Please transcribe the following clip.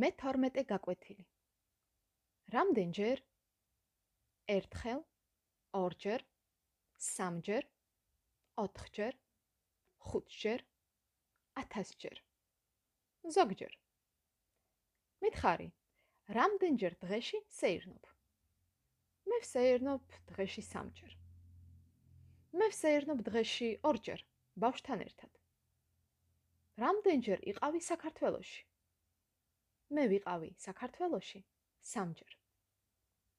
მე-12 გაკვეთილი. რამდენჯერ? ერთხელ, ორჯერ, სამჯერ, ოთხჯერ, ხუთჯერ, ათასჯერ. ზოგჯერ. მითხარი, რამდენჯერ დღეში სეირნობ? მე ვსეირნობ დღეში სამჯერ. მე ვსეირნობ დღეში ორჯერ, ბავშვთან ერთად. რამდენჯერ იყავი საქართველოში? მე ვიყავი საქართველოში სამჯერ.